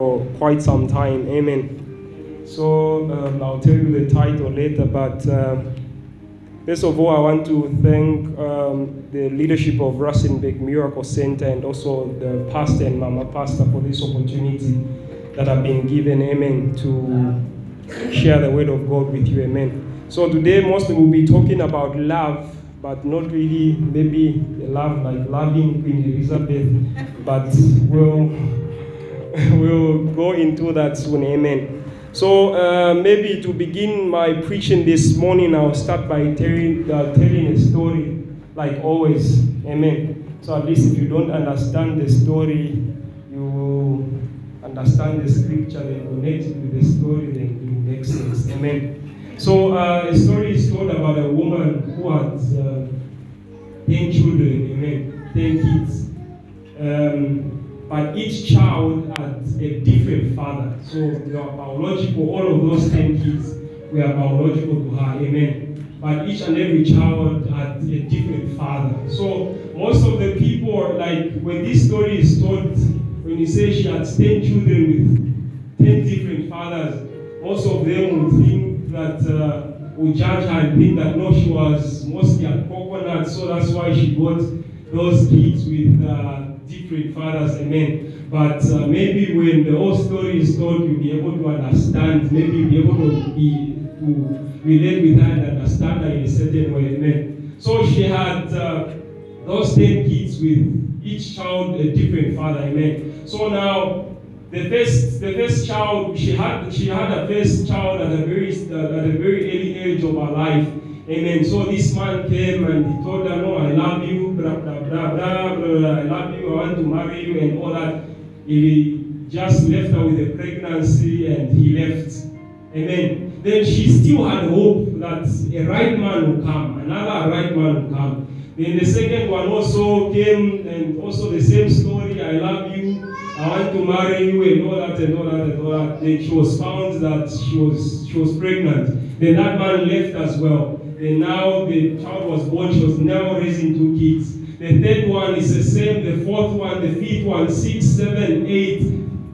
for quite some time. Amen. So um, I'll tell you the title later, but um, first of all, I want to thank um, the leadership of Rustenburg Miracle Center and also the pastor and mama pastor for this opportunity that I've been given. Amen. To share the word of God with you. Amen. So today, mostly we'll be talking about love, but not really maybe love like loving Queen Elizabeth, but we'll we'll go into that soon. Amen. So uh, maybe to begin my preaching this morning, I'll start by telling, uh, telling a story, like always. Amen. So at least if you don't understand the story, you will understand the scripture and connect it with the story, then it will make sense. Amen. So uh, a story is told about a woman who had uh, ten children. Amen. Ten kids. Um, but each child had a different father. So they are biological, all of those 10 kids were biological to her, amen. But each and every child had a different father. So most of the people, like when this story is told, when you say she had 10 children with 10 different fathers, most of them would think that, uh, would judge her and think that no, she was mostly a coconut, so that's why she got those kids with. Uh, different fathers, amen. But uh, maybe when the whole story is told, you'll be able to understand, maybe you'll be able to be to relate with her and understand her in a certain way, amen. So she had uh, those 10 kids with each child a different father, amen. So now the first the first child she had she had a first child at a very at a very early age of her life Amen. So this man came and he told her, No, I love you, blah, blah, blah, blah, blah, I love you, I want to marry you, and all that. He just left her with a pregnancy and he left. Amen. Then she still had hope that a right man will come, another right man will come. Then the second one also came and also the same story, I love you, I want to marry you, and all that and all that and all that. Then she was found that she was she was pregnant. Then that man left as well. And now the child was born, she was now raising two kids. The third one is the same, the fourth one, the fifth one, six, seven, eight,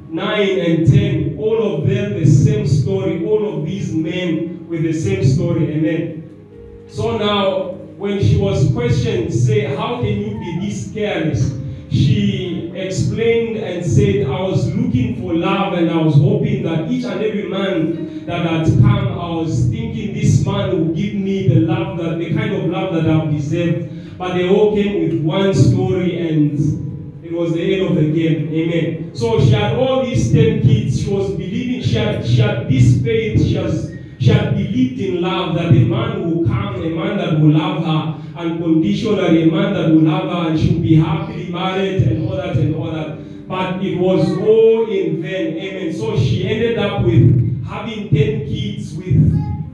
nine, and ten. All of them the same story, all of these men with the same story. Amen. So now, when she was questioned, say, How can you be this careless? She explained and said, I was looking for love and I was hoping that each and every man that had come, I was thinking this man will give me the love that the kind of love that I've deserved. But they all came with one story and it was the end of the game. Amen. So she had all these 10 kids. She was believing, she had, she had this faith, she has she had believed in love that a man will come, a man that will love her unconditionally, a man that will love her and she'll be happily married and all that and all that. But it was all in vain. Amen. So she ended up with having 10 kids with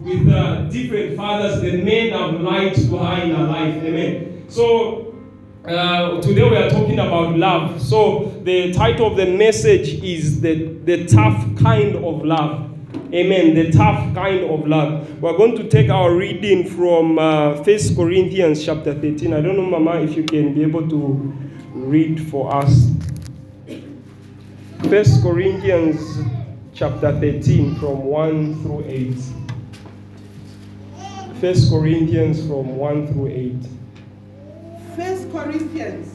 with uh, different fathers. The men have lied to her in her life. Amen. So uh, today we are talking about love. So the title of the message is the, the tough kind of love. Amen. The tough kind of love. We're going to take our reading from uh, 1 Corinthians chapter 13. I don't know, Mama, if you can be able to read for us. 1 Corinthians chapter 13 from 1 through 8. 1 Corinthians from 1 through 8. 1 Corinthians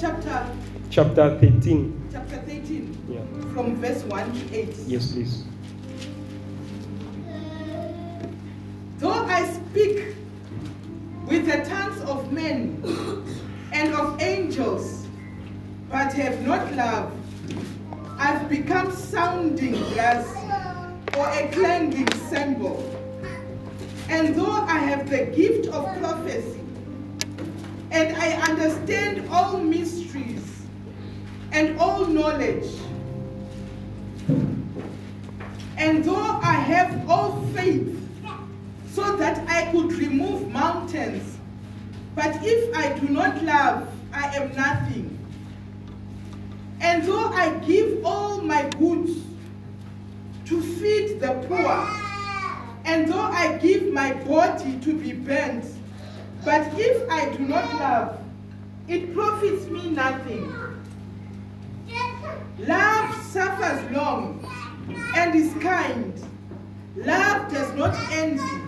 chapter Chapter 13. chapter 13 Yeah. from verse 1 to 8. Yes, please. Though I speak with the tongues of men and of angels, but have not love, I've become sounding brass or a clanging cymbal. And though I have the gift of prophecy, and I understand all mysteries and all knowledge, and though I have all faith, so that I could remove mountains, but if I do not love, I am nothing. And though I give all my goods to feed the poor, and though I give my body to be burnt, but if I do not love, it profits me nothing. Love suffers long and is kind. Love does not envy.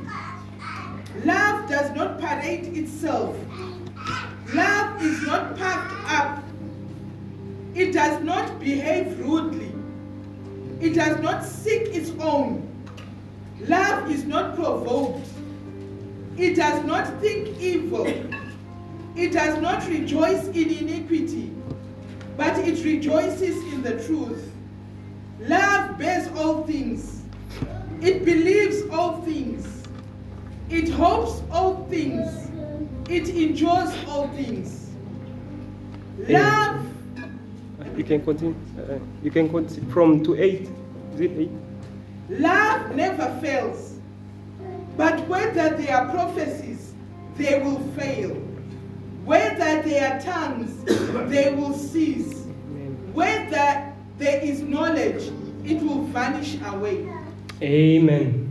Love does not parade itself. Love is not puffed up. It does not behave rudely. It does not seek its own. Love is not provoked. It does not think evil. It does not rejoice in iniquity, but it rejoices in the truth. Love bears all things. It believes all things. It hopes all things. It endures all things. Love. You can continue. Uh, you can continue from to eight. Is it eight? Love never fails. But whether they are prophecies, they will fail. Whether they are tongues, they will cease. Whether there is knowledge, it will vanish away. Amen.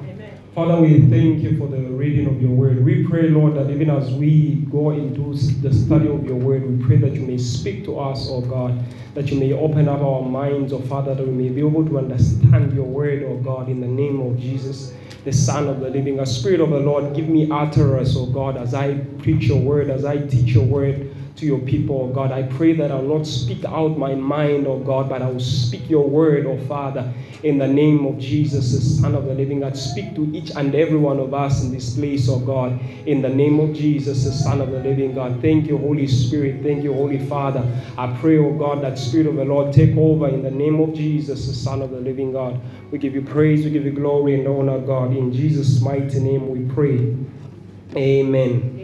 Father, we thank you for the reading of your word. We pray, Lord, that even as we go into the study of your word, we pray that you may speak to us, oh God, that you may open up our minds, oh Father, that we may be able to understand your word, oh God, in the name of Jesus, the Son of the living God. Spirit of the Lord, give me utterance, oh God, as I preach your word, as I teach your word to your people, oh God. I pray that I'll not speak out my mind, oh God, but I will speak your word, oh Father, in the name of Jesus, the Son of the living God. Speak to each and every one of us in this place, oh God, in the name of Jesus, the Son of the living God. Thank you, Holy Spirit. Thank you, Holy Father. I pray, oh God, that Spirit of the Lord take over in the name of Jesus, the Son of the living God. We give you praise, we give you glory and honor, God. In Jesus' mighty name we pray. Amen.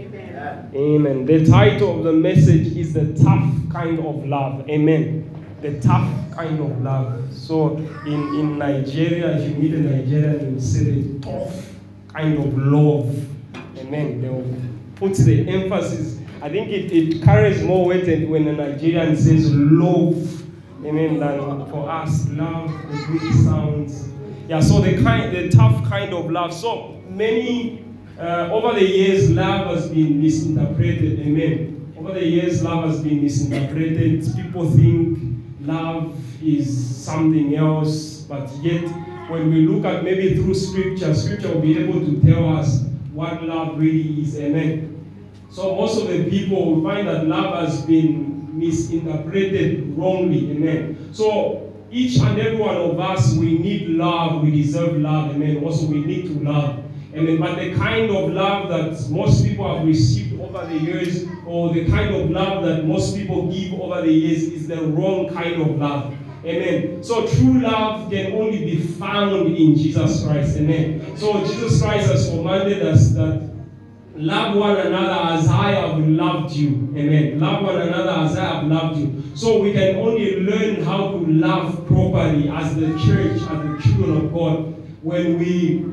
Amen. The title of the message is The Tough Kind of Love. Amen. The tough kind of love. So in, in Nigeria, if you meet a Nigerian, you say the tough kind of love. Amen. They will put the emphasis. I think it, it carries more weight when a Nigerian says love. Amen. Than for us, love, the Greek sounds. Yeah, so the kind the tough kind of love. So many uh, over the years, love has been misinterpreted. Amen. Over the years, love has been misinterpreted. People think love is something else, but yet, when we look at maybe through scripture, scripture will be able to tell us what love really is. Amen. So, most of the people will find that love has been misinterpreted wrongly. Amen. So, each and every one of us, we need love, we deserve love. Amen. Also, we need to love. Amen. But the kind of love that most people have received over the years, or the kind of love that most people give over the years, is the wrong kind of love. Amen. So true love can only be found in Jesus Christ. Amen. So Jesus Christ has commanded us that love one another as I have loved you. Amen. Love one another as I have loved you. So we can only learn how to love properly as the church, as the children of God, when we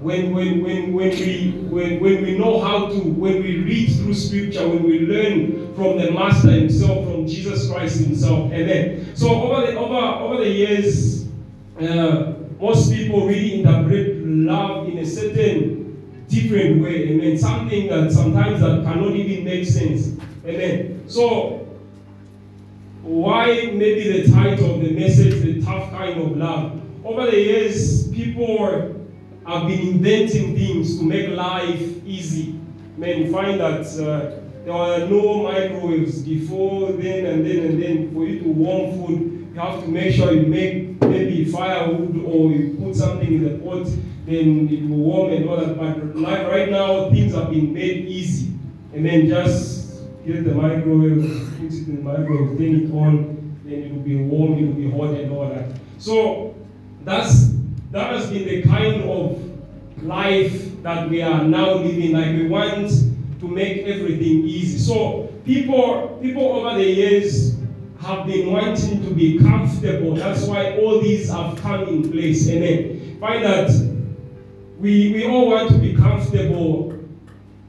when, when, when, when, we, when, when we know how to, when we read through scripture, when we learn from the Master himself, from Jesus Christ himself. Amen. So over the, over, over the years, uh, most people really interpret love in a certain different way. Amen. Something that sometimes that cannot even make sense. Amen. So why maybe the title of the message, the tough kind of love? Over the years, people have been inventing things to make life easy. Man, you find that uh, there were no microwaves before then and then and then. For you to warm food, you have to make sure you make maybe firewood or you put something in the pot, then it will warm and all that. But like right now, things have been made easy. And then just get the microwave, put it in the microwave, turn it on, then it will be warm, it will be hot and all that. So that's that has been the kind of life that we are now living. Like we want to make everything easy. So people, people over the years have been wanting to be comfortable. That's why all these have come in place. Amen. Find that we, we all want to be comfortable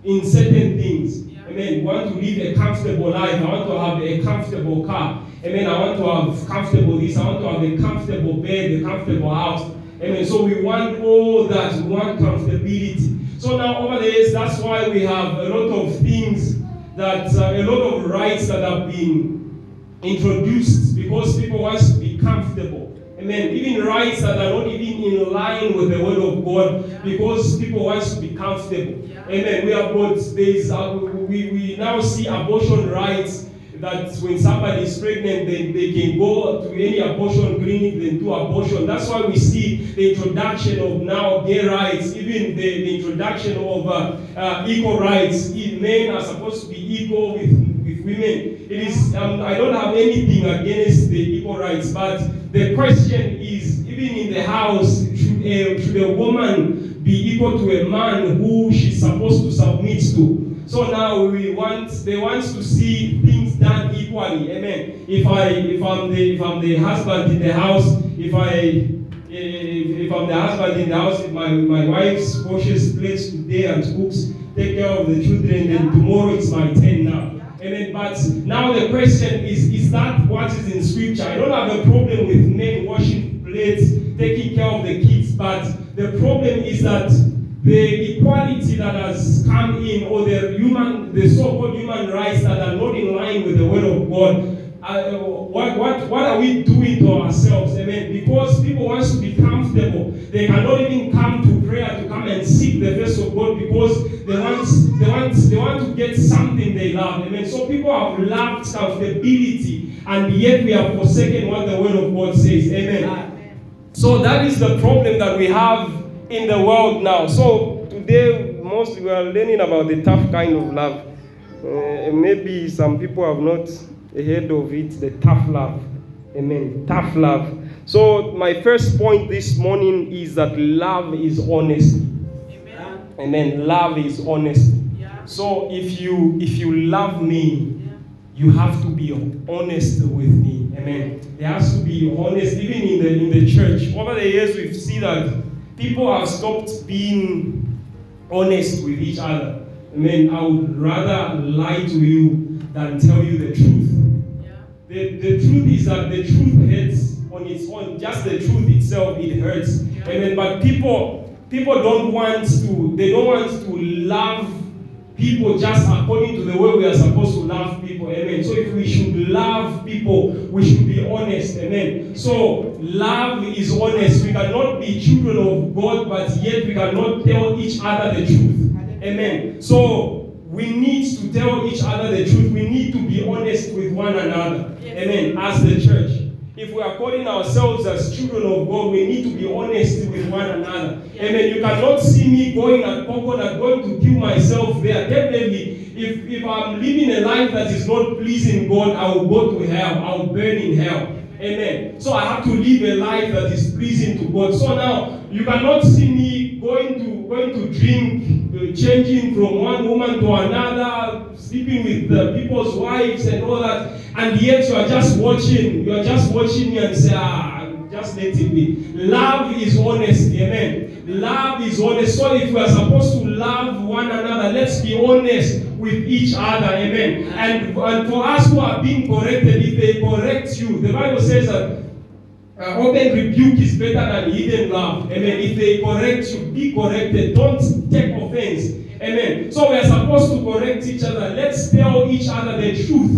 in certain things. Amen. We want to live a comfortable life. I want to have a comfortable car. Amen. I want to have comfortable this. I want to have a comfortable bed, a comfortable house. Amen. So we want all that. We want comfortability. So now over the years, that's why we have a lot of things that, uh, a lot of rights that have been introduced because people want to be comfortable. Amen. Even rights that are not even in line with the word of God because people want to be comfortable. Amen. We have got there's uh, we, we now see abortion rights that when somebody is pregnant, they, they can go to any abortion clinic, and do abortion. That's why we see the introduction of now gay rights, even the, the introduction of uh, uh, equal rights. Men are supposed to be equal with, with women. It is, um, I don't have anything against the equal rights, but the question is, even in the house, should a, should a woman be equal to a man who she's supposed to submit to? So now we want they want to see things done equally. Amen. If I if I'm the if I'm the husband in the house, if I if, if I'm the husband in the house, if my, my wife washes plates today and cooks, take care of the children, then tomorrow it's my turn now. Amen. But now the question is, is that what is in scripture? I don't have a problem with men washing plates, taking care of the kids, but the problem is that the equality that has come in, or the human, the so-called human rights that are not in line with the word of God, uh, what, what, what are we doing to ourselves? Amen. Because people want to be comfortable. They cannot even come to prayer to come and seek the face of God because they want, they want, they want to get something they love. Amen. So people have loved comfortability, and yet we have forsaken what the word of God says. Amen. Amen. So that is the problem that we have in the world now. So today, mostly we are learning about the tough kind of love. Uh, maybe some people have not heard of it, the tough love. Amen. Tough love. So my first point this morning is that love is honest. Amen. Amen. Love is honest. Yeah. So if you if you love me, yeah. you have to be honest with me. Amen. There has to be honest, even in the in the church. Over the years, we've seen that people have stopped being honest with each other. I mean, I would rather lie to you than tell you the truth. Yeah. The, the truth is that the truth hurts on its own. Just the truth itself, it hurts. Yeah. Amen. But people, people don't want to. They don't want to love people just according to the way we are supposed to love people. Amen. So if we should love people, we should be honest. Amen. So love is honest. We cannot be children of God, but yet we cannot tell each other the truth. Amen. So we need to tell each other the truth. We need to be honest with one another. Amen. As the church. If we are calling ourselves as children of God, we need to be honest with one another. Amen. You cannot see me going at Coconut, going to kill myself there. Definitely, if, if I'm living a life that is not pleasing God, I will go to hell. I will burn in hell. Amen. So I have to live a life that is pleasing to God. So now you cannot see me going to going to drink, uh, changing from one woman to another, sleeping with uh, people's wives and all that and yet you are just watching, you are just watching me and say, ah, just let it be. Love is honesty, amen. Love is honest. So if we are supposed to love one another, let's be honest with each other, amen. And, and for us who are being corrected, if they correct you, the Bible says that uh, open rebuke is better than hidden love. Amen. If they correct you, be corrected. Don't take offense. Amen. So we are supposed to correct each other. Let's tell each other the truth.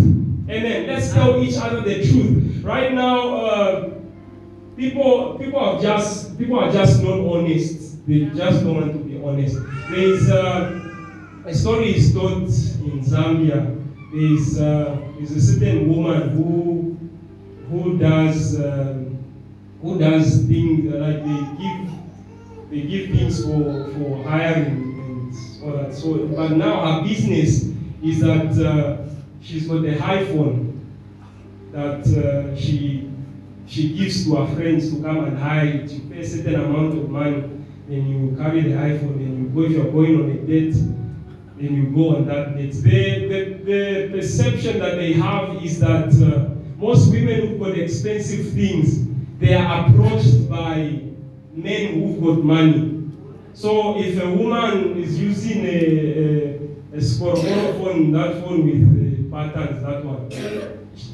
Amen. Let's tell each other the truth. Right now, uh, people people are just people are just not honest. They just don't want to be honest. There is uh, a story is told in Zambia. There is uh, is a certain woman who who does um, who does things like they give they give things for for hiring and all that. So, but now her business is that. Uh, she's got a iPhone that uh, she she gives to her friends to come and hire. You pay a certain amount of money, then you carry the iPhone, then you go if you're going on a date, then you go on that date. The, the, the perception that they have is that uh, most women who've got expensive things, they are approached by men who've got money. So if a woman is using a, a, a phone, that phone with patterns, that one.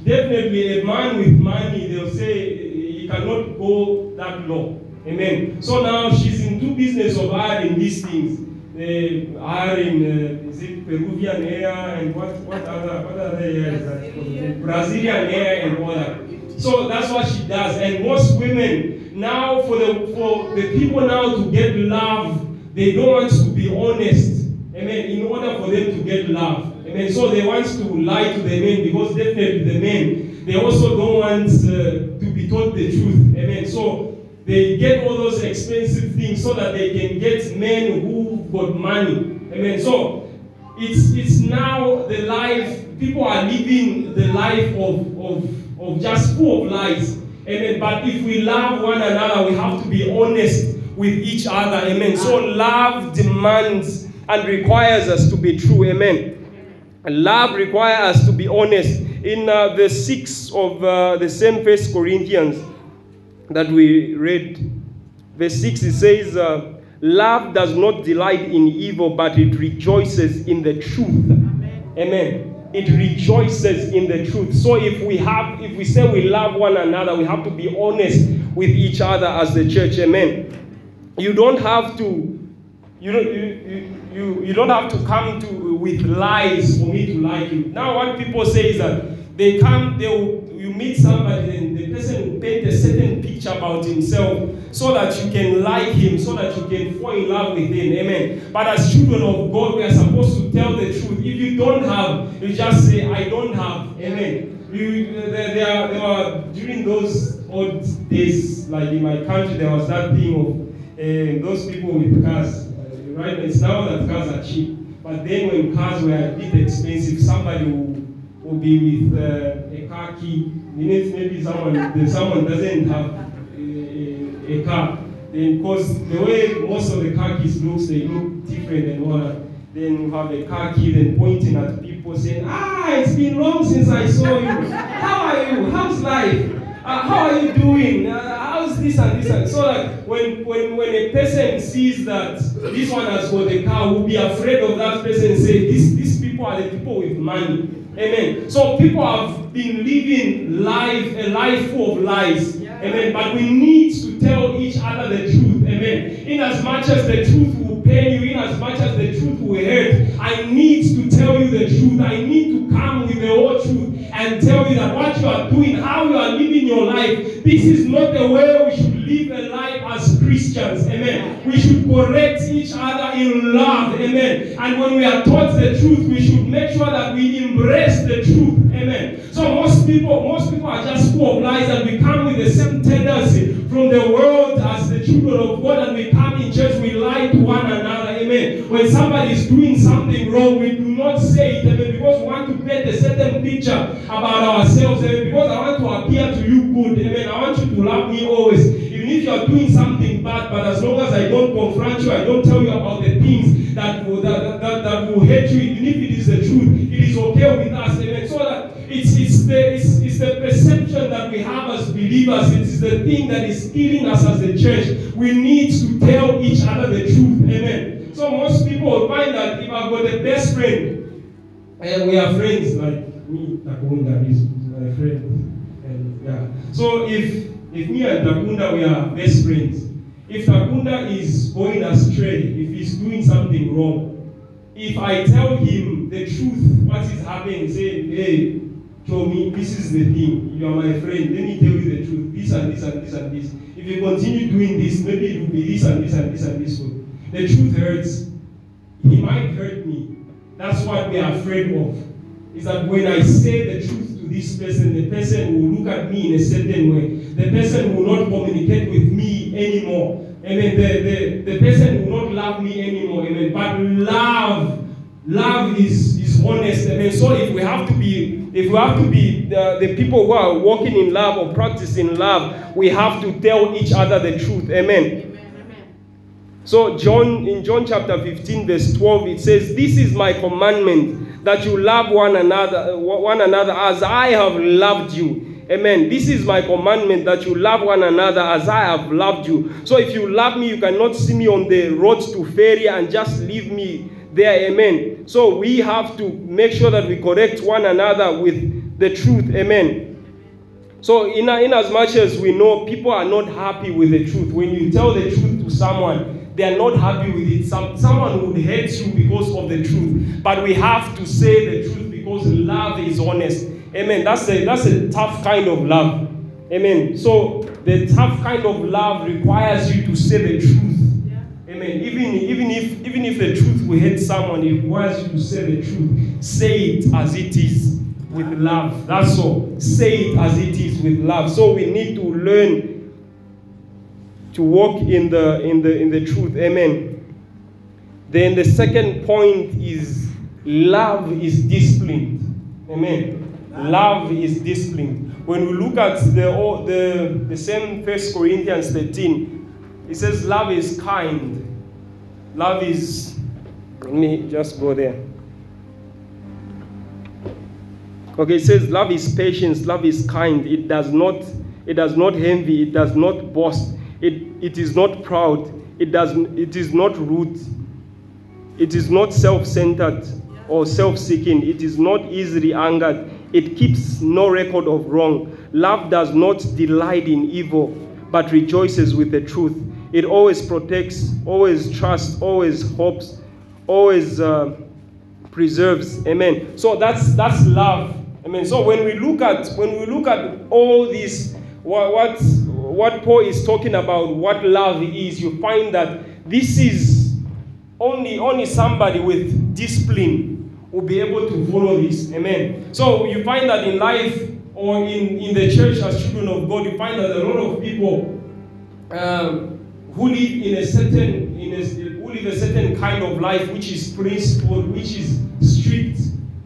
Definitely, a man with money, they'll say he cannot go that low. Amen. So now she's into business of hiring these things. Uh, hiring, uh, is it Peruvian hair and what, what other what other hair is that? Brazilian hair and all that. So that's what she does. And most women now, for the for the people now to get love, they don't want to be honest. Amen. In order for them to get love. Amen. So they want to lie to the men because definitely the men, they also don't want uh, to be told the truth. Amen. So they get all those expensive things so that they can get men who got money. Amen. So it's it's now the life people are living the life of, of, of just full of lies. Amen. But if we love one another, we have to be honest with each other. Amen. So love demands and requires us to be true. Amen. Love requires us to be honest. In uh, the 6 of uh, the same First Corinthians that we read, verse 6, it says, uh, Love does not delight in evil, but it rejoices in the truth. Amen. Amen. It rejoices in the truth. So if we have, if we say we love one another, we have to be honest with each other as the church. Amen. You don't have to, you don't, you, you, you don't have to come to with lies for me to like you. Now what people say is that they come, they will you meet somebody and the person will paint a certain about himself so that you can like him, so that you can fall in love with him. Amen. But as children of God, we are supposed to tell the truth. If you don't have, you just say, I don't have. Amen. You, there, there, there were, during those old days, like in my country, there was that thing of uh, those people with cars. Right? It's now that cars are cheap. But then when cars were a bit expensive, somebody will, will be with uh, a car key. Means maybe someone someone doesn't have a, car. Then because the way most of the car keys looks, they look different and all that. Then you have a car key then pointing at people saying, Ah, it's been long since I saw you. How are you? How's life? Uh, how are you doing? Uh, how's this and this and so like when when when a person sees that this one has got a car, will be afraid of that person and say, these these people are the people with money. Amen. So people have been living life a life full of lies. Yeah. Amen. But we need to tell each other the truth. Amen. In as much as the truth will pain you, in as much as the truth will hurt, I need to tell you the truth. I need to come with the whole truth and tell you that what you are doing, how you are living your life, this is not the way we should live a life as Christians. Amen. We should correct each other in love. Amen. And when we are taught the truth, we should make sure that we embrace the truth. Amen. So most people, most people are just full of lies and we come with the same the world as the children of God and we come in church, we lie to one another. Amen. When somebody is doing something wrong, we do not say it. Amen. Because we want to paint a certain picture about ourselves. Amen. Because I want to appear to you good. Amen. I want you to love me always. Even if you are doing something bad, but as long as I don't confront you, I don't tell you about the things that will, that, that, that will hurt you, even if it is the truth, it is okay with believers. It is the thing that is killing us as a church. We need to tell each other the truth. Amen. So most people find that if I've got a best friend, and we are friends, like me, Takunda is my friend. And yeah. So if if me and Takunda we are best friends, if Takunda is going astray, if he's doing something wrong, if I tell him the truth, what is happening, say, hey, told me this is the thing, you are my friend, let me tell you the truth, this and this and this and this. If you continue doing this, maybe it will be this and this and this and this. The truth hurts. He might hurt me. That's what we are afraid of. Is that when I say the truth to this person, the person will look at me in a certain way. The person will not communicate with me anymore. Amen. The, the, the person will not love me anymore. Amen. But love, love is, is honest. Amen. So if we have to be if we have to be the, the people who are walking in love or practicing love, we have to tell each other the truth. Amen. So John in John chapter 15 verse 12 it says this is my commandment that you love one another uh, one another as I have loved you. Amen. This is my commandment that you love one another as I have loved you. So if you love me, you cannot see me on the road to ferry and just leave me there. Amen. So we have to make sure that we correct one another with the truth. Amen. So in, in as much as we know people are not happy with the truth, when you tell the truth to someone, they are not happy with it. Some, someone would hate you because of the truth. But we have to say the truth because love is honest. Amen. That's a, that's a tough kind of love. Amen. So the tough kind of love requires you to say the truth. Amen. Even, even if even if the truth will hurt someone, it requires you to say the truth. Say it as it is with love. That's all. Say it as it is with love. So we need to learn to walk in the in the in the truth. Amen. Then the second point is love is disciplined. Amen. Love is disciplined. When we look at the the, the same First Corinthians 13, it says love is kind. Love is let me just go there. Okay, it says love is patience, love is kind. It does not it does not envy, it does not boast. It it is not proud. It does it is not rude. It is not self-centered or self-seeking. It is not easily angered. It keeps no record of wrong. Love does not delight in evil, but rejoices with the truth. It always protects, always trusts, always hopes, always uh, preserves. Amen. So that's that's love. Amen. So when we look at when we look at all these what what, what Paul is talking about, what love is, you find that this is only only somebody with discipline will be able to follow this. Amen. So you find that in life or in, in the church as children of God, you find that a lot of people um, who live in a certain in a, who live a certain kind of life which is principled, which is strict.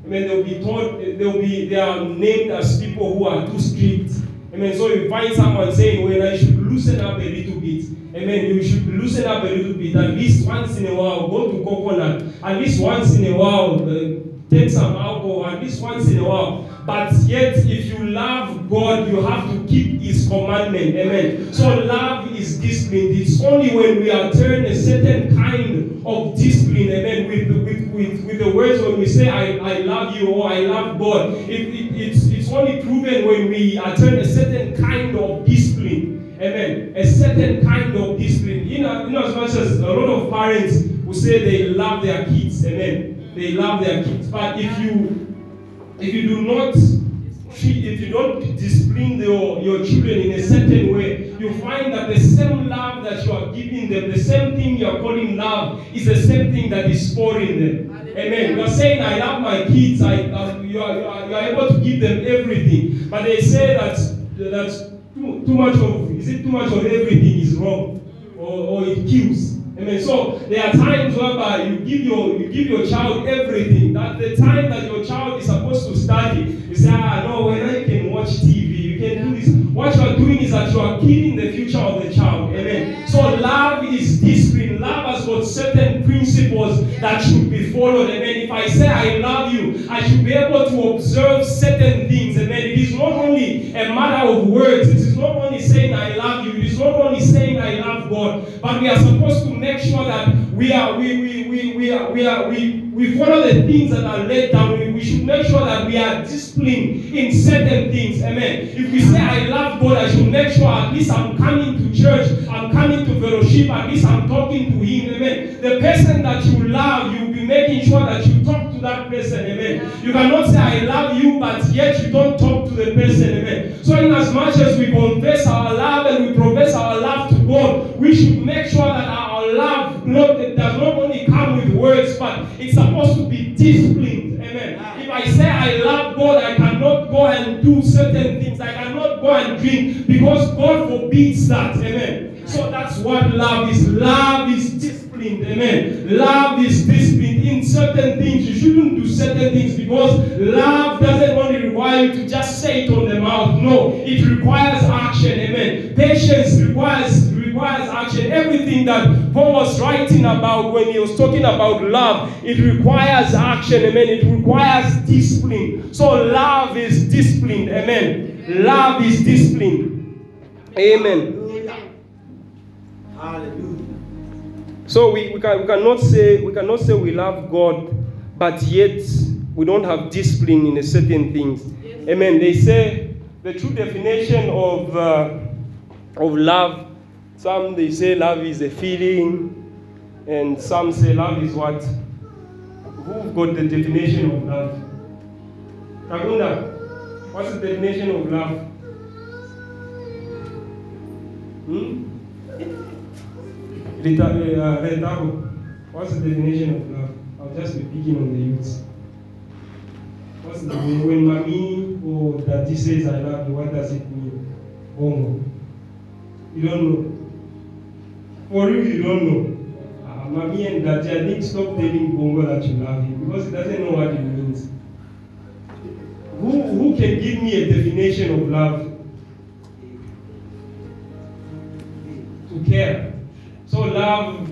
I mean, they'll be taught they'll be they are named as people who are too strict. I mean, so you find someone saying, "Well, I should loosen up a little bit." Amen. You should loosen up a little bit, at least once in a while. Go to coconut, at least once in a while. Uh, take some alcohol, at least once in a while. But yet, if you love God, you have to keep His commandment. Amen. So love is discipline. It's only when we are turned a certain kind of discipline. Amen. With with with, with the words when we say I, I love you or I love God, it, it, it's it's only proven when we are turned a certain kind of discipline. Amen. A certain kind of discipline. You know, as much as a lot of parents will say they love their kids. Amen. They love their kids. But if you if you do not treat, if you don't discipline your, your children in a certain way, you find that the same love that you are giving them, the same thing you are calling love, is the same thing that is spoiling them. Amen. You are saying, I love my kids, I, uh, you, are, you, are, you are able to give them everything. But they say that, that too, too much of, is it too much of everything is wrong? Or, or it kills. Amen. So there are times whereby you give your you give your child everything. That the time that your child is supposed to study, you say, ah no, when I can watch TV, you can do this. What you are doing is that you are killing the future of the child. Amen. So love is discipline. Love has got certain principles that should be followed. Amen. If I say I love you, I should be able to observe certain things. Amen. It is not only a matter of words. It is not only saying I love you. It is not only saying God, but we are supposed to make sure that we are we we we, we are we are we we follow the things that are laid down. We, should make sure that we are disciplined in certain things. Amen. If we say I love God, I should make sure at least I'm coming to church, I'm coming to fellowship, at least I'm talking to Him. Amen. The person that you love, you'll be making sure that you talk to that person. Amen. You cannot say I love you, but yet you don't talk to the person. Amen. So in as much as we confess our love and we profess our we should make sure that our love does not only come with words, but it's supposed to be disciplined. Amen. If I say I love God, I cannot go and do certain things. I cannot go and drink because God forbids that. Amen. So that's what love is. Love is disciplined. Amen. Love is disciplined in certain things. You shouldn't do certain things because love doesn't only require you to just say it on the mouth. No, it requires action. Amen. Patience requires requires action. Everything that Paul was writing about when he was talking about love, it requires action. Amen. It requires discipline. So love is disciplined. Amen. Love is disciplined. Amen. Hallelujah. So we, we, can, we cannot say we cannot say we love God, but yet we don't have discipline in a certain things. Amen. They say the true definition of uh, of love. Some they say love is a feeling, and some say love is what. Who got the definition of love? Kagunda, what's the definition of love? Hmm? Uh, Rita, what's the definition of love? I'll just be picking on the youths. What's the when mommy or daddy says I love you, what does it mean? Bongo. You don't know. For you, you don't know. Uh, mommy and daddy, I think stop telling Bongo that you love him because he doesn't know what it means. Who, who can give me a definition of love? To care. So love,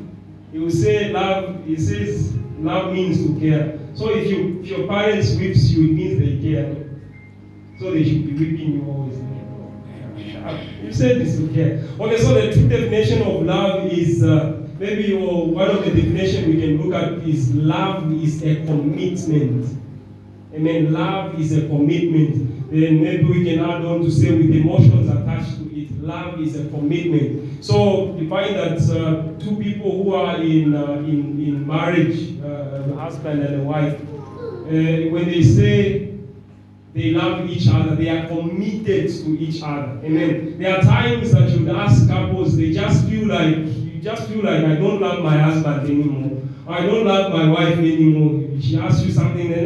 you say love, he says love means to care. So if you if your parents whips you, it means they care. So they should be whipping you always. You said this okay. Okay, so the true definition of love is uh, maybe one of the definitions we can look at is love is a commitment. Amen. Love is a commitment. Then maybe we can add on to say with emotions attached to it. Love is a commitment. So you find that uh, two people who are in uh, in, in marriage, uh, a husband and a wife, uh, when they say they love each other, they are committed to each other. Amen. There are times that you ask couples, they just feel like you just feel like I don't love my husband anymore. Or I don't love my wife anymore. She asks you something and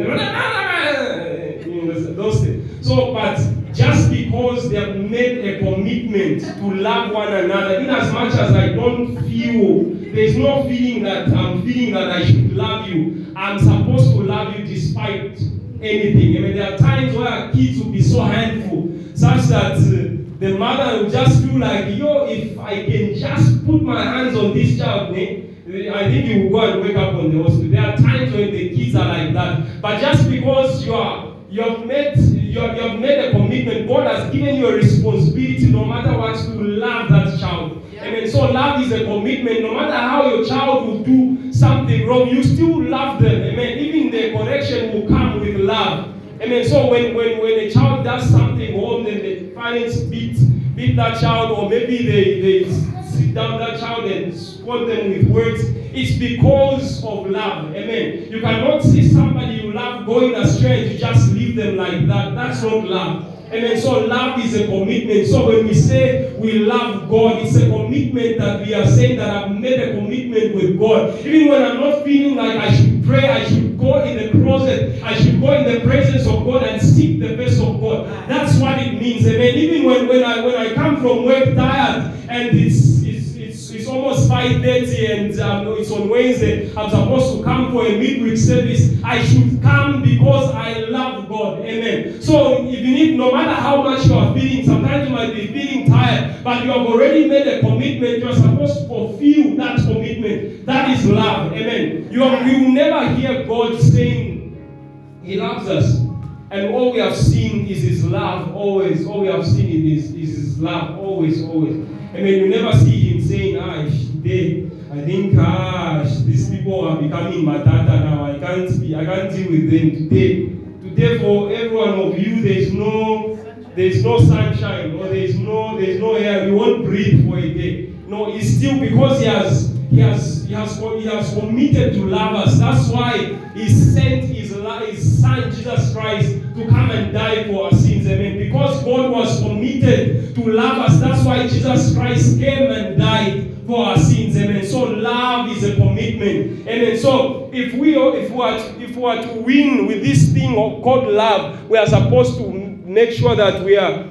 you know, those things. So, but just because they have made a commitment to love one another, in as much as I don't feel, there's no feeling that I'm feeling that I should love you. I'm supposed to love you despite anything. I mean, there are times where kids will be so handful, such that uh, the mother will just feel like, yo, if I can just put my hands on this child, eh, I think you will go and wake up on the hospital. There are times when the kids are like that. But just because you are you have made you have, you have made a commitment, God has given you a responsibility no matter what to love that child. Yeah. Amen. So love is a commitment. No matter how your child will do something wrong, you still love them. Amen. Even the correction will come love. Amen. So when when, when a child does something wrong, then the parents beat beat that child, or maybe they, they sit down that child and scold them with words. It's because of love. Amen. You cannot see somebody you love going astray you just leave them like that. That's not love. Amen. So love is a commitment. So when we say we love God, it's a commitment that we are saying that I've made a commitment with God. Even when I'm not feeling like I should pray, I should go in the closet, I should go in the presence of God and seek the face of God. That's what it means. Amen. Even when, when I when I come from work tired and it's it's almost 5.30 and um, it's on Wednesday. I'm supposed to come for a midweek service. I should come because I love God. Amen. So even if no matter how much you are feeling, sometimes you might be feeling tired, but you have already made a commitment. You are supposed to fulfill that commitment. That is love. Amen. You, have, you will never hear God saying He loves us. And all we have seen is His love always. All we have seen is, is His love always, always. I mean, you never see him saying, ah, today, I think, ah, these people are becoming matata now. I can't be, I can't deal with them today. Today, for every one of you, there's no, there's no sunshine, or there's no, there's no air. You won't breathe for a day. No, it's still because he has, he has, he has, he has committed to love us. That's why he sent his, his son Jesus Christ to come and die for our sins. Amen. Because God was committed to love us, that's why Jesus Christ came and died for our Amen. So if we are, if we are to, if we are to win with this thing called love, we are supposed to make sure that we are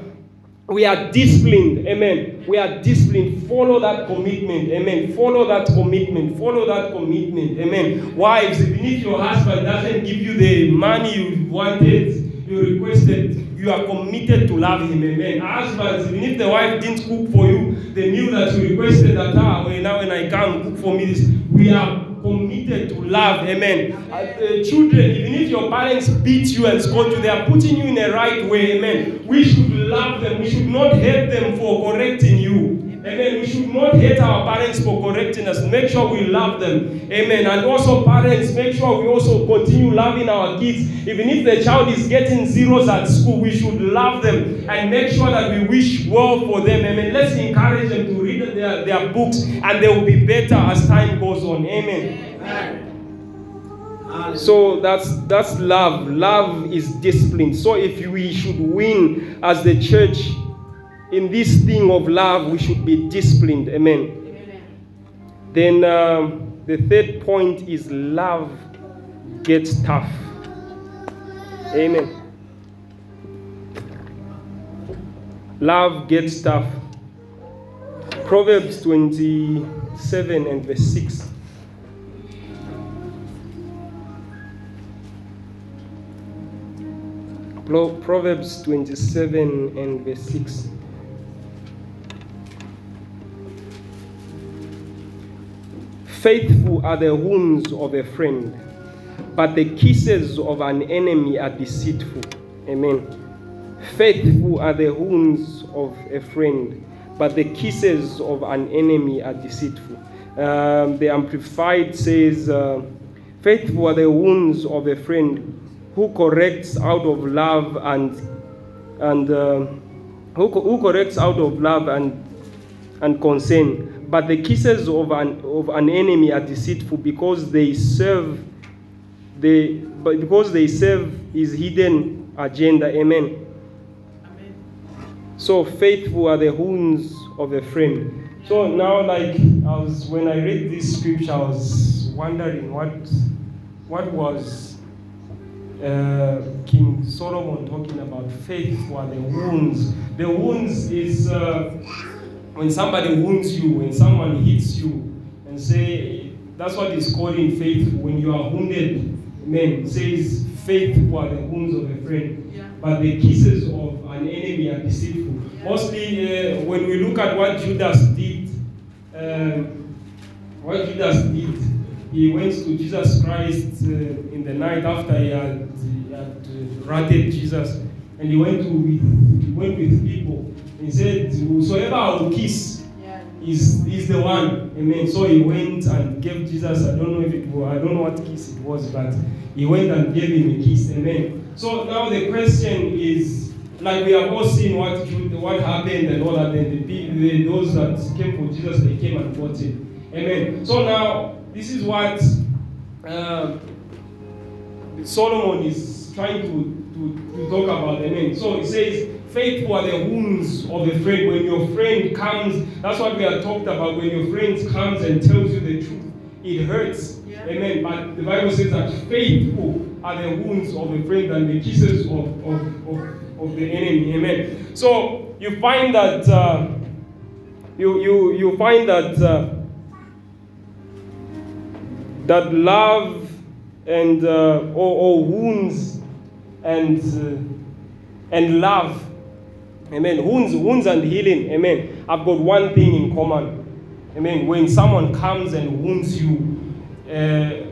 we are disciplined. Amen. We are disciplined. Follow that commitment. Amen. Follow that commitment. Follow that commitment. Amen. Wives, even if your husband doesn't give you the money you wanted, you requested, you are committed to love him. Amen. Husbands, even if the wife didn't cook for you the meal that you requested that ah, now when I come cook for me this, we are committed to love. Amen. Uh, children, even if your parents beat you and scold you, they are putting you in the right way. Amen. We should love them. We should not hate them for correcting you. Amen. We should not hate our parents for correcting us. Make sure we love them. Amen. And also, parents, make sure we also continue loving our kids. Even if the child is getting zeros at school, we should love them and make sure that we wish well for them. Amen. Let's encourage them to read their, their books and they will be better as time goes on. Amen. Amen. So that's that's love. Love is discipline. So if we should win as the church in this thing of love, we should be disciplined. Amen. Then um, the third point is love gets tough. Amen. Love gets tough. Proverbs 27 and verse 6. Proverbs 27 and verse 6. Faithful are the wounds of a friend, but the kisses of an enemy are deceitful. Amen. Faithful are the wounds of a friend, but the kisses of an enemy are deceitful. Um, the Amplified says, uh, Faithful are the wounds of a friend who corrects out of love and, and uh, who, who corrects out of love and, and concern. But the kisses of an, of an enemy are deceitful because they serve they, but because they serve his hidden agenda. Amen. So faithful are the wounds of a friend. So now, like I was when I read this scripture, I was wondering what what was uh, King Solomon talking about. Faithful are the wounds. The wounds is uh, when somebody wounds you, when someone hits you, and say that's what is called in faith. When you are wounded, Amen. Says faithful are the wounds of a friend, Yeah. but the kisses of an enemy are deceitful. Yeah. Mostly, uh, when we look at what Judas did, um, what Judas did, he went to Jesus Christ uh, in the night after he had, he had uh, ratted Jesus, and he went to with, he went with people. He said, "Whosoever I will kiss, Yeah. is is the one. Amen. So he went and gave Jesus. I don't know if it was. I don't know what kiss it was, but he went and gave him a kiss. Amen. So now the question is, like we have all seen what what happened and all that. And the, the those that came for Jesus, they came and got him. Amen. So now this is what uh, Solomon is trying to, to, to talk about. Amen. So he says, faithful are the wounds of a friend. When your friend comes, that's what we have talked about. When your friend comes and tells you the truth, it hurts. Yeah. Amen. But the Bible says that faithful are the wounds of a friend and the kisses of, of, of, of the enemy. Amen. So you find that uh, you, you, you find that uh, that love and uh, or, or wounds and uh, and love amen. Wounds wounds and healing. Amen. I've got one thing in common. Amen. When someone comes and wounds you uh,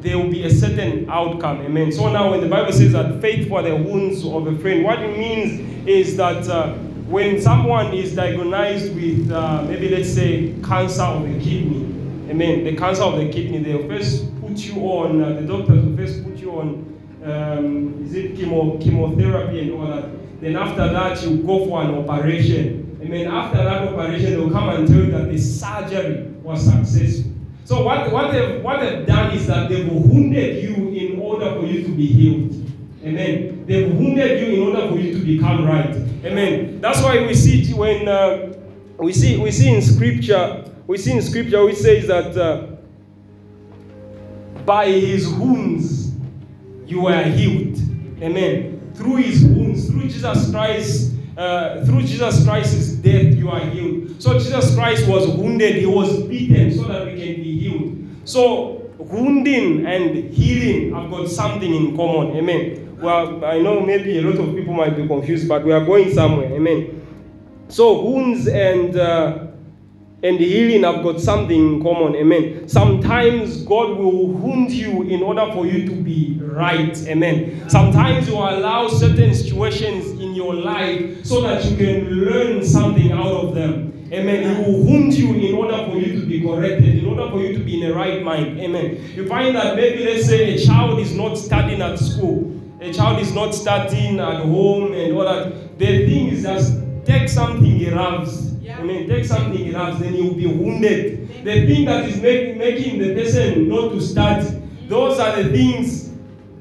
there will be a certain outcome. Amen. So now when the bible says that faith for the wounds of a friend what it means is that uh, when someone is diagnosed with uh, maybe let's say cancer of the kidney. Amen. The cancer of the kidney, they'll first put you on, uh, the doctors will first put you on, um, is it chemo, chemotherapy and all that. Then after that, you go for an operation. Amen. After that operation, they'll come and tell you that the surgery was successful. So what, what, they've, what they've done is that they've wounded you in order for you to be healed. Amen. They've wounded you in order for you to become right. Amen. That's why we see when uh, we see we see in scripture we see in scripture which says that uh, by his wounds you were healed. Amen. Through his wounds, through Jesus Christ, uh, through Jesus Christ's death, you are healed. So Jesus Christ was wounded, he was beaten so that we can be healed. So wounding and healing have got something in common. Amen. Well, I know maybe a lot of people might be confused, but we are going somewhere. Amen. So wounds and uh, and healing have got something in common. Amen. Sometimes God will wound you in order for you to be right. Amen. Sometimes you allow certain situations in your life so that you can learn something out of them. Amen. He will wound you in order for you to be corrected, in order for you to be in the right mind. Amen. You find that maybe, let's say, a child is not studying at school, a child is not studying at home, and all that. The thing is just take something he loves. Yeah. mean, Take something loves, then you'll be wounded. The thing that is make, making the person not to start, those are the things.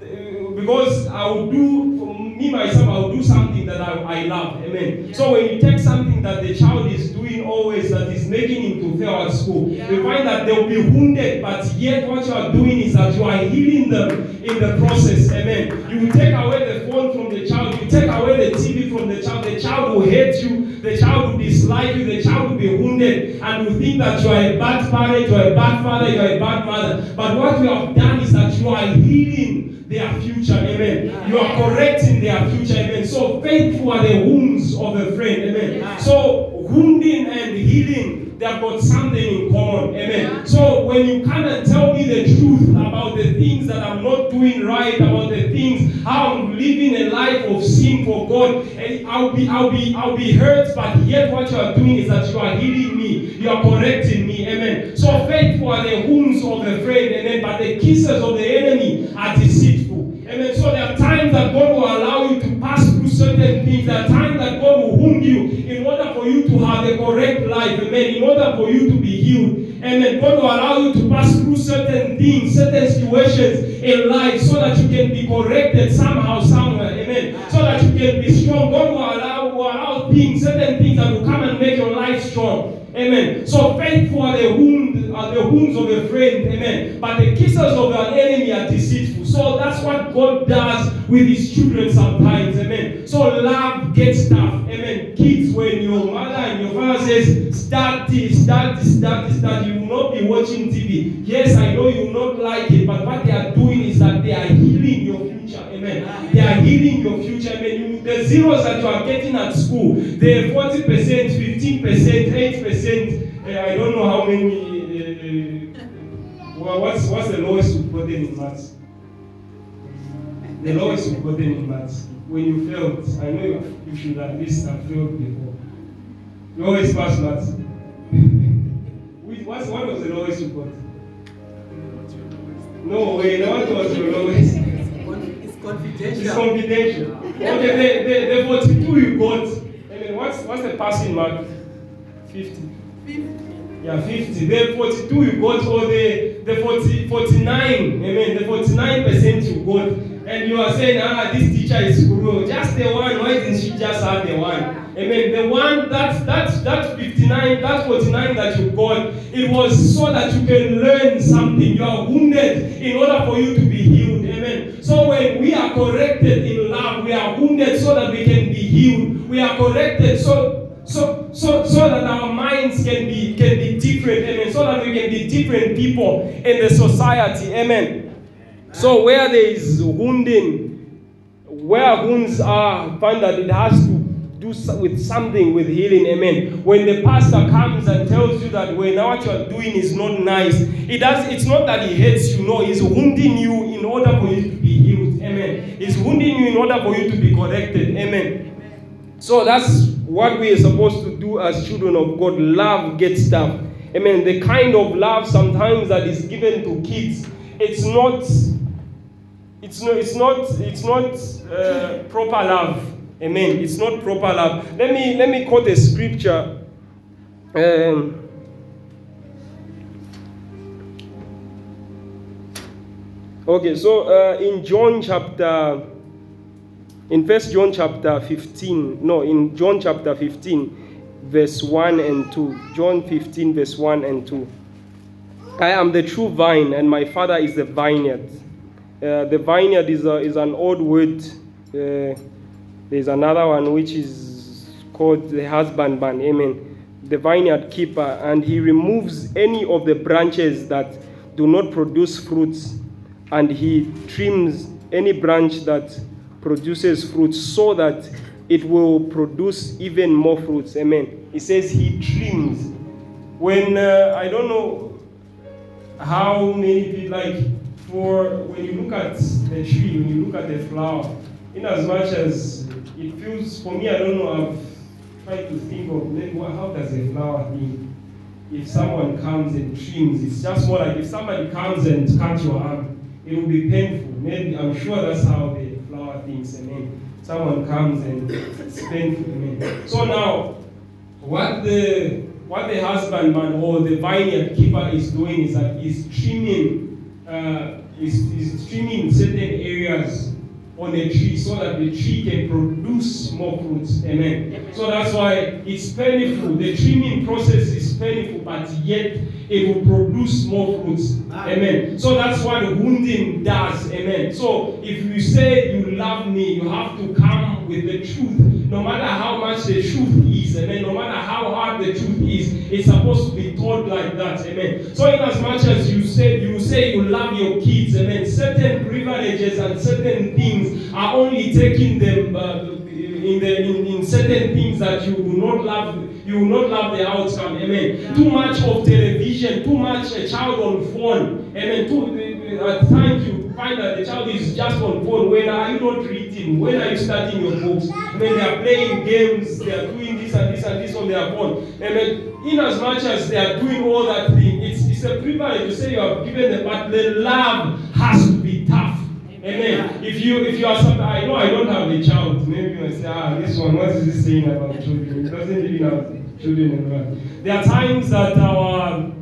uh, Because I will do me myself, I'll do something that I, I love. Amen. So when you take something that the child is doing always that is making him to fail at school, Yeah. you find that they'll be wounded, but yet what you are doing is that you are healing them in the process. Amen. You will take away the phone from the child, you take away the TV from the child, the child will hate you, the child will dislike you, the child will be wounded, and will think that you are a bad parent, you are a bad father, you are a bad mother. But what you have done is that you are healing their future. Amen. You are correcting their future. Amen. So faithful are the wounds of a friend. Amen. So wounding and healing, they have got something in common. Amen. So when you come and tell me the truth about the things that I'm not doing right, about the things how I'm living a life of sin for God, and I'll be I'll be I'll be hurt, but yet what you are doing is that you are healing me, you are correcting me. Amen. So faithful are the wounds of the friend, amen. But the kisses of the enemy are deceitful. Amen. So there are times that God will allow you to pass through certain things. There are times that God will wound you in order for you to have a correct life. Amen. In order for you to be healed. Amen. God will allow you to pass through certain things, certain situations in life so that you can be corrected somehow, somewhere. Amen. So that you can be strong. God will allow, will allow things, certain things that will come and make your life strong. Amen. So faithful are the wound, are the wounds of a friend. Amen. But the kisses of an enemy are deceitful. So that's what God does with His children sometimes. Amen. So love gets tough. Kids, when your mother and your father says, start this, start this, start this, start, you will not be watching TV. Yes, I know you will not like it, but what they are doing is that they are healing your future. Amen. They are healing your future. Amen. You, the zeros that you are getting at school, the 40%, 15%, 8%, uh, I don't know how many. Uh, well, what's, what's the lowest you've gotten in maths? The lowest you've gotten in maths. When you failed, I know you, you should at least have failed before. You always pass. Which, what's, what was the lowest you got? No way, what was your lowest? It's confidential. It's confidential. Okay, the, the, the 42 you got. I mean, what's, what's the passing mark? 50. 50. Yeah, 50. The 42 you got, or the, the 40, 49, amen, the 49% you got. And you are saying, ah, this teacher is cruel. Just the one, why didn't she just have the one? Amen. The one, that, that, that 59, that 49 that you got, it was so that you can learn something. You are wounded in order for you to be healed. Amen. So when we are corrected in love, we are wounded so that we can be healed. We are corrected so so so so that our minds can be can be different amen so that we can be different people in the society amen so where there is wounding where wounds are find that it has to do with something with healing amen when the pastor comes and tells you that when what you are doing is not nice it does it's not that he hates you no he's wounding you in order for you to be healed amen he's wounding you in order for you to be corrected amen so that's what we are supposed to do as children of God. Love gets stuff. Amen. The kind of love sometimes that is given to kids, it's not, it's not, it's not, it's not uh, proper love. Amen. It's not proper love. Let me let me quote a scripture. Um, okay, so uh, in John chapter in first john chapter 15 no in john chapter 15 verse 1 and 2 john 15 verse 1 and 2 i am the true vine and my father is the vineyard uh, the vineyard is, a, is an old word uh, there's another one which is called the husbandman amen the vineyard keeper and he removes any of the branches that do not produce fruits and he trims any branch that produces fruits so that it will produce even more fruits. Amen. He says he trims. When uh, I don't know how many people like for when you look at the tree, when you look at the flower, in as much as it feels for me, I don't know. I've tried to think of maybe how does a flower feel. If someone comes and trims, it's just more like if somebody comes and cuts your arm, it will be painful. Maybe I'm sure that's how the flower thinks. Amen. Someone comes and it's painful. Amen. So now, what the what the husbandman or the vineyard keeper is doing is that he's trimming, uh, is is trimming certain areas on a tree so that the tree can produce more fruits. Amen. Amen. So that's why it's painful. The trimming process is painful, but yet it will produce more fruits. Amen. So that's what wounding does. Amen. So if you say you love me, you have to come with the truth. No matter how much the truth is, amen. No matter how hard the truth is, it's supposed to be taught like that. Amen. So in as much as you say you say you love your kids, amen. Certain privileges and certain things are only taking them uh, in the in, in certain things that you do not love you will not love the outcome amen too much of television too much a child on phone amen too at times you find that the child is just on phone when are you not reading when are you studying your books when they are playing games they are doing this and this and this on their phone amen in as much as they are doing all that thing it's, it's a privilege to say you have given them but the love has to be tough Amen. If you if you are something, I know I don't have a child. Maybe you say, ah, this one, what is he saying about children? He doesn't even have children in. There are times that our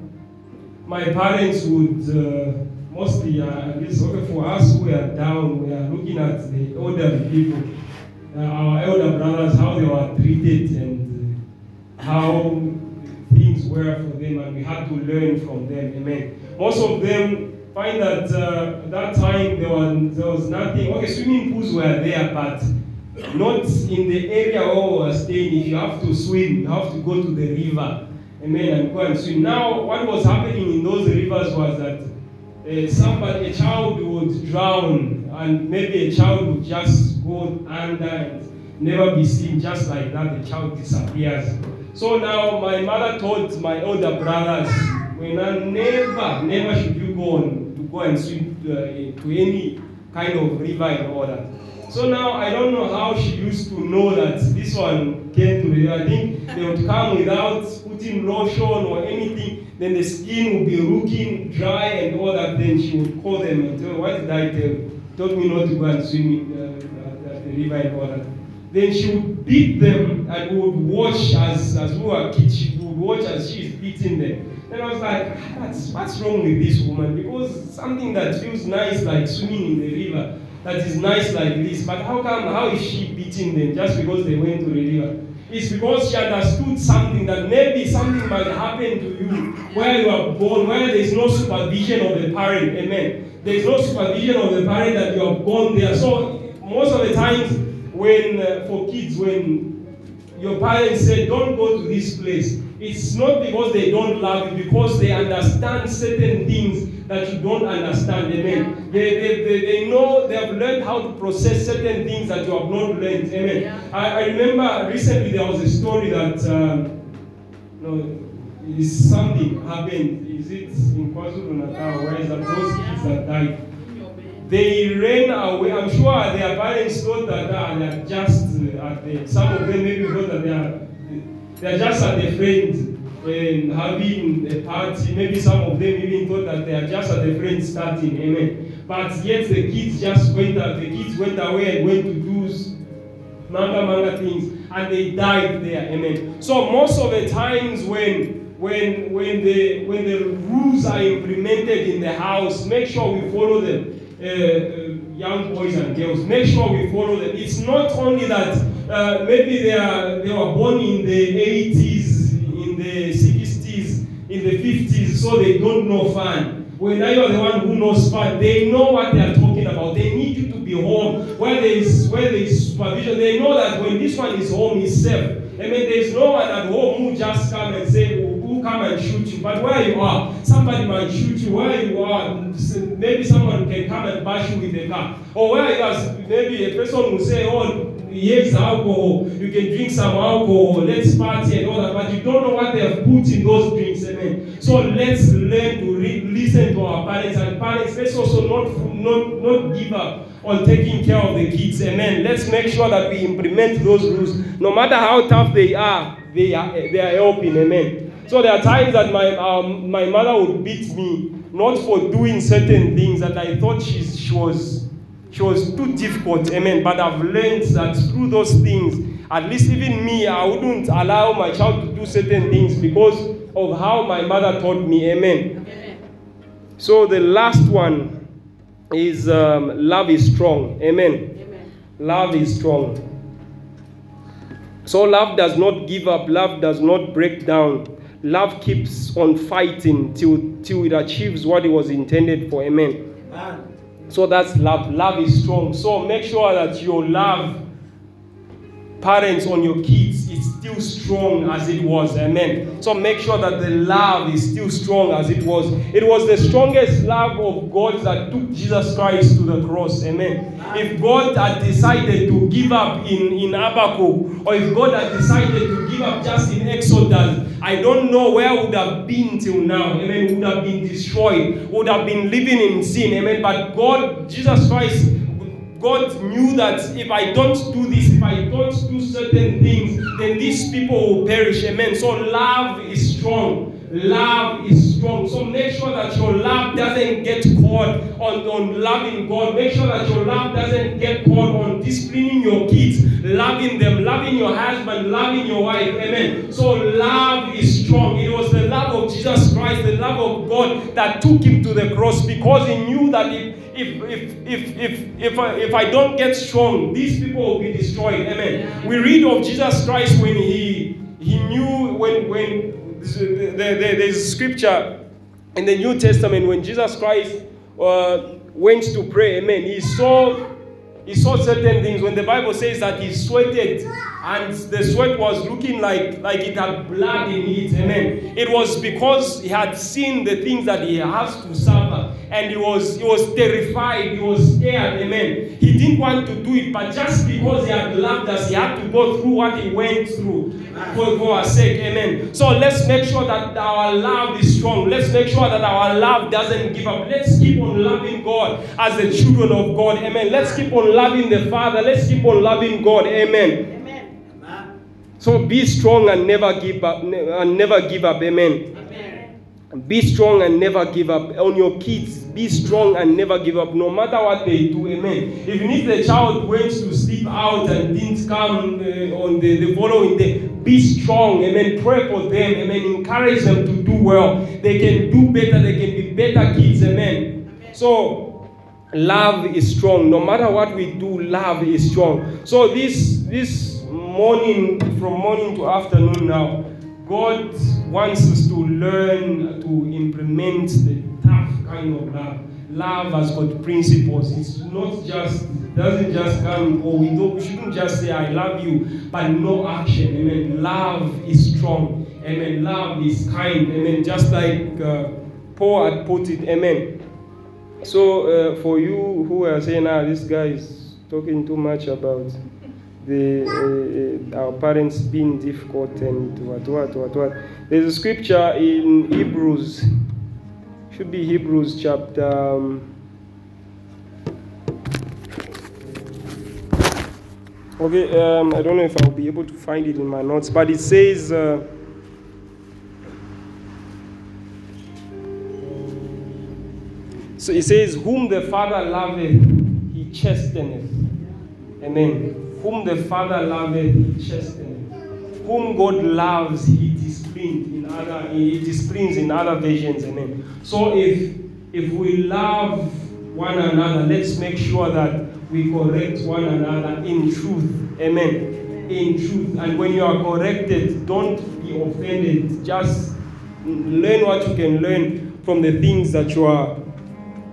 my parents would uh, mostly, uh, least okay, for us who are down, we are looking at the older people, uh, our elder brothers, how they were treated and uh, how things were for them, and we had to learn from them. Amen. Most of them find that uh, at that time there was, there was nothing. Okay, swimming pools were there, but not in the area where we were staying. If you have to swim, you have to go to the river. Amen, and go and swim. Now, what was happening in those rivers was that uh, somebody, a child would drown, and maybe a child would just go under and never be seen, just like that. The child disappears. So now, my mother told my older brothers, when I never, never should you go on to go and swim uh, to any kind of river and all that. So now I don't know how she used to know that this one came to the I think they would come without putting lotion or anything. Then the skin would be looking dry and all that. Then she would call them and tell, "What did I tell you? Told me not to go and swim uh, at the river and all that." Then she would beat them and would watch as as we were kids. She would watch as she is beating them. Then I was like, what's, what's wrong with this woman? Because something that feels nice like swimming in the river, that is nice like this, but how come, how is she beating them just because they went to the river? It's because she understood something that maybe something might happen to you where you are born, where there is no supervision of the parent. Amen. There is no supervision of the parent that you are born there. So most of the times when uh, for kids, when your parents say, don't go to this place, it's not because they don't love you, because they understand certain things that you don't understand. Amen. They, they, they, they know, they have learned how to process certain things that you have not learned. Amen. Yeah. I, I remember recently there was a story that, um, no, is something happened. Is it in KwaZulu Natal? Where is that those kids that died? They ran away. I'm sure their parents thought that ah, they are just uh, at the, some of them maybe thought that they are, they are just at the friends and having a party. Maybe some of them even thought that they are just at the friends starting. Amen. But yet the kids just went out. The kids went away and went to do manga manga things and they died there. Amen. So most of the times when when when the when the rules are implemented in the house, make sure we follow them. Uh, uh, young boys and girls, make sure we follow them. It's not only that uh, maybe they are they were born in the 80s, the 50s, so they don't know fun. When you are the one who knows fun, they know what they are talking about. They need you to be home where there is where there is supervision. They know that when this one is home, he's safe. I mean, there is no one at home who just come and say, who who come and shoot you. But where you are, somebody might shoot you. Where you are, maybe someone can come and bash you with a car. Or where you are, maybe a person will say, oh, here's alcohol. You can drink some alcohol. Let's party and all that. But you don't know what they have put in those drinks. Amen. So let's learn to re- listen to our parents. And parents, let's also not, not, not give up on taking care of the kids. Amen. Let's make sure that we implement those rules. No matter how tough they are, they are, they are helping. Amen. So there are times that my, um, my mother would beat me, not for doing certain things that I thought she's, she was she was too difficult, amen. But I've learned that through those things, at least even me, I wouldn't allow my child to do certain things because of how my mother taught me, amen. So the last one is um, love is strong, amen. Amen. Love is strong. So love does not give up, love does not break down. Love keeps on fighting till, till it achieves what it was intended for. Amen. Amen. So that's love. Love is strong. So make sure that your love parents on your kids is still strong as it was. Amen. So make sure that the love is still strong as it was. It was the strongest love of God that took Jesus Christ to the cross. Amen. If God had decided to give up in, in Habakkuk, or if God had decided to give up just in Exodus, I don't know where would have been till now. Amen. Would have been destroyed, would have been living in sin. Amen. But God, Jesus Christ, God knew that if I don't do this, if I don't do certain things, then these people will perish. Amen. So love is strong. Love is strong. So make sure that your love doesn't get caught on, on loving God. Make sure that your love doesn't get caught on disciplining your kids, loving them, loving your husband, loving your wife. Amen. So love is strong. It was the love of Jesus Christ, the love of God that took him to the cross because he knew that if if if if if if I, if I don't get strong, these people will be destroyed. Amen. We read of Jesus Christ when he he knew when when there's scripture in the New Testament when Jesus Christ uh, went to pray. Amen. He saw he saw certain things when the Bible says that he sweated and the sweat was looking like, like it had blood in it. Amen. It was because he had seen the things that he has to suffer. And he was he was terrified, he was scared, amen. He didn't want to do it, but just because he had loved us, he had to go through what he went through for, for our sake, amen. So let's make sure that our love is strong. Let's make sure that our love doesn't give up. Let's keep on loving God as the children of God, amen. Let's keep on loving the Father. Let's keep on loving God, amen. So be strong and never give up and never give up. Amen. Be strong and never give up. On your kids, be strong and never give up, no matter what they do. Amen. Even if the child went to sleep out and didn't come uh, on the, the following day, be strong. Amen. Pray for them. Amen. Encourage them to do well. They can do better. They can be better kids. Amen. Amen. So love is strong. No matter what we do, love is strong. So this this morning, from morning to afternoon now, God wants us to learn to implement the tough kind of love. Love has got principles. It's not just doesn't just come or we don't we shouldn't just say I love you, but no action. Amen. Love is strong. Amen. Love is kind. Amen. Just like uh, Paul had put it. Amen. So uh, for you who are saying, ah, this guy is talking too much about the, uh, our parents being difficult and what, what, what, what. There's a scripture in Hebrews, should be Hebrews chapter. Um, okay, um, I don't know if I'll be able to find it in my notes, but it says. Uh, so it says, Whom the Father loveth, he chasteneth. Amen. Whom the Father loveth, he. Whom God loves, he disciplines in other he disciplines in other versions. Amen. So if if we love one another, let's make sure that we correct one another in truth. Amen. In truth. And when you are corrected, don't be offended. Just learn what you can learn from the things that you are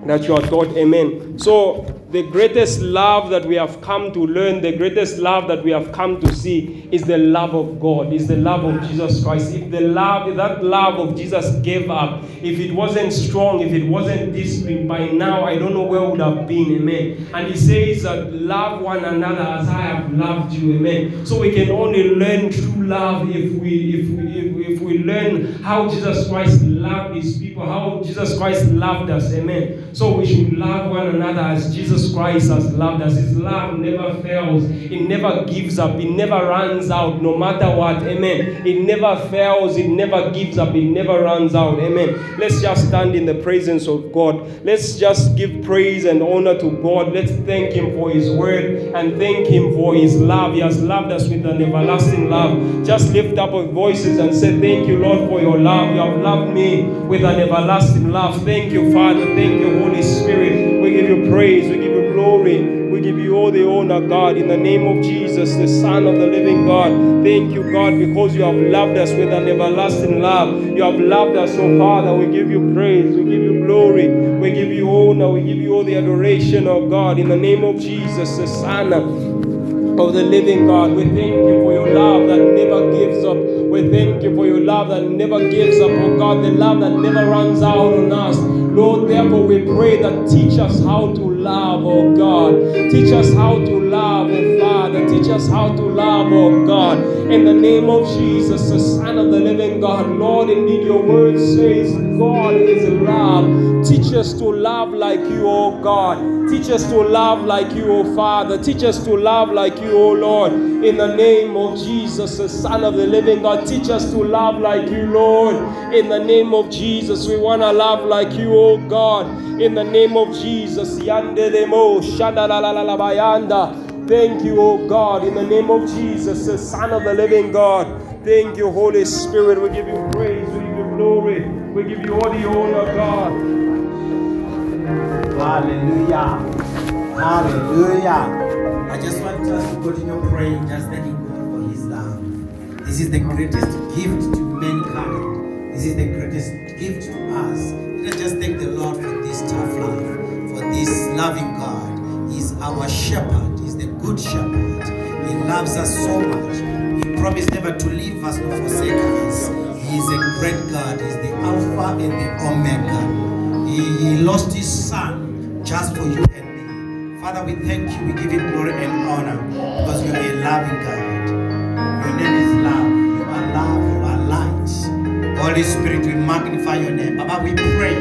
that you are taught. Amen. So the greatest love that we have come to learn, the greatest love that we have come to see is the love of God, is the love of Jesus Christ. If the love, if that love of Jesus gave up, if it wasn't strong, if it wasn't disciplined, by now I don't know where would have been. Amen. And he says that love one another as I have loved you. Amen. So we can only learn true love if we if we if, if we learn how Jesus Christ loved his people, how Jesus Christ loved us. Amen. So we should love one another as Jesus Christ has loved us. His love never fails. It never gives up. It never runs out, no matter what. Amen. It never fails. It never gives up. It never runs out. Amen. Let's just stand in the presence of God. Let's just give praise and honor to God. Let's thank Him for His word and thank Him for His love. He has loved us with an everlasting love. Just lift up our voices and say, Thank you, Lord, for your love. You have loved me with an everlasting love. Thank you, Father. Thank you, Holy Spirit. We give you praise. We give you glory. We give you all the honor, God, in the name of Jesus, the Son of the living God. Thank you, God, because you have loved us with an everlasting love. You have loved us, oh Father. We give you praise, we give you glory, we give you honor, we give you all the adoration, oh God, in the name of Jesus, the Son of the living God. We thank you for your love that never gives up. We thank you for your love that never gives up, oh God, the love that never runs out on us. Lord, therefore we pray that teach us how to love, oh God. Teach us how to love, oh Father. Teach us how to love, oh God. In the name of Jesus, the Son of the living God. Lord, indeed your word says God is love. Teach us to love like you, oh God. Teach us to love like you, oh Father. Teach us to love like you, oh Lord. In the name of Jesus, the Son of the living God. Teach us to love like you, Lord. In the name of Jesus, we want to love like you, oh God. In the name of Jesus. Yandelemo, shandalalalalabayanda. Thank you, oh God. In the name of Jesus, the Son of the living God. Thank you, Holy Spirit. We give you praise. We give you glory. We give you all the honor, God. Hallelujah. Hallelujah. I just want us to continue praying, just thanking God for His love. This is the greatest gift to mankind. This is the greatest gift to us. Let us just thank the Lord for this tough love, for this loving God. He's our shepherd, the good shepherd. He loves us so much. He promised never to leave us nor forsake us. He is a great God, He's the Alpha and the Omega. He, he lost his son just for you and me. Father, we thank you. We give you glory and honor because you are a loving God. Your name is love. You are love. You are light. Holy Spirit, we magnify your name. Baba, we pray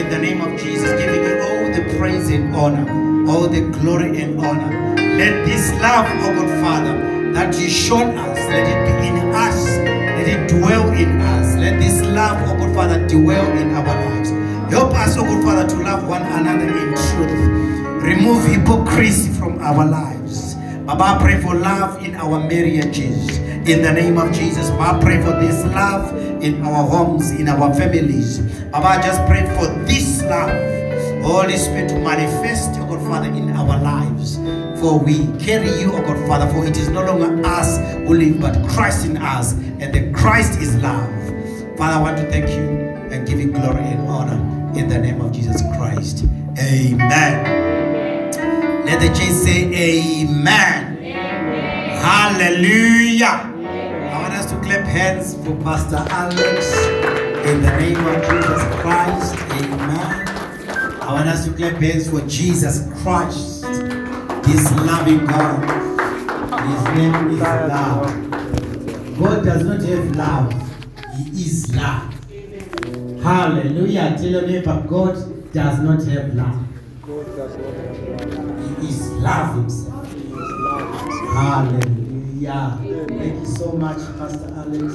in the name of Jesus, giving you all the praise and honor, all the glory and honor. Let this love, oh God Father, that you showed us, let it be in us. Let it dwell in us. Let this love, oh God Father, dwell in our lives. Help us, oh God Father, to love one another in truth. Remove hypocrisy from our lives. Baba, pray for love in our marriages. In the name of Jesus, Baba, pray for this love in our homes, in our families. Baba, just pray for this love, Holy Spirit, to manifest, oh God Father, in our lives. For we carry you, O God Father, for it is no longer us who live, but Christ in us, and the Christ is love. Father, I want to thank you and give you glory and honor in the name of Jesus Christ. Amen. Let the church say amen. Hallelujah. I want us to clap hands for Pastor Alex in the name of Jesus Christ. Amen. I want us to clap hands for Jesus Christ, this loving God. His name is love. God does not have love, He is love. Hallelujah. Tell your neighbor, God does not have love. God does not have love. He is love himself. He is love himself. Hallelujah. Thank you so much, Pastor Alex.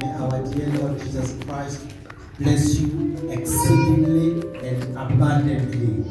May our dear Lord Jesus Christ bless you exceedingly and abundantly.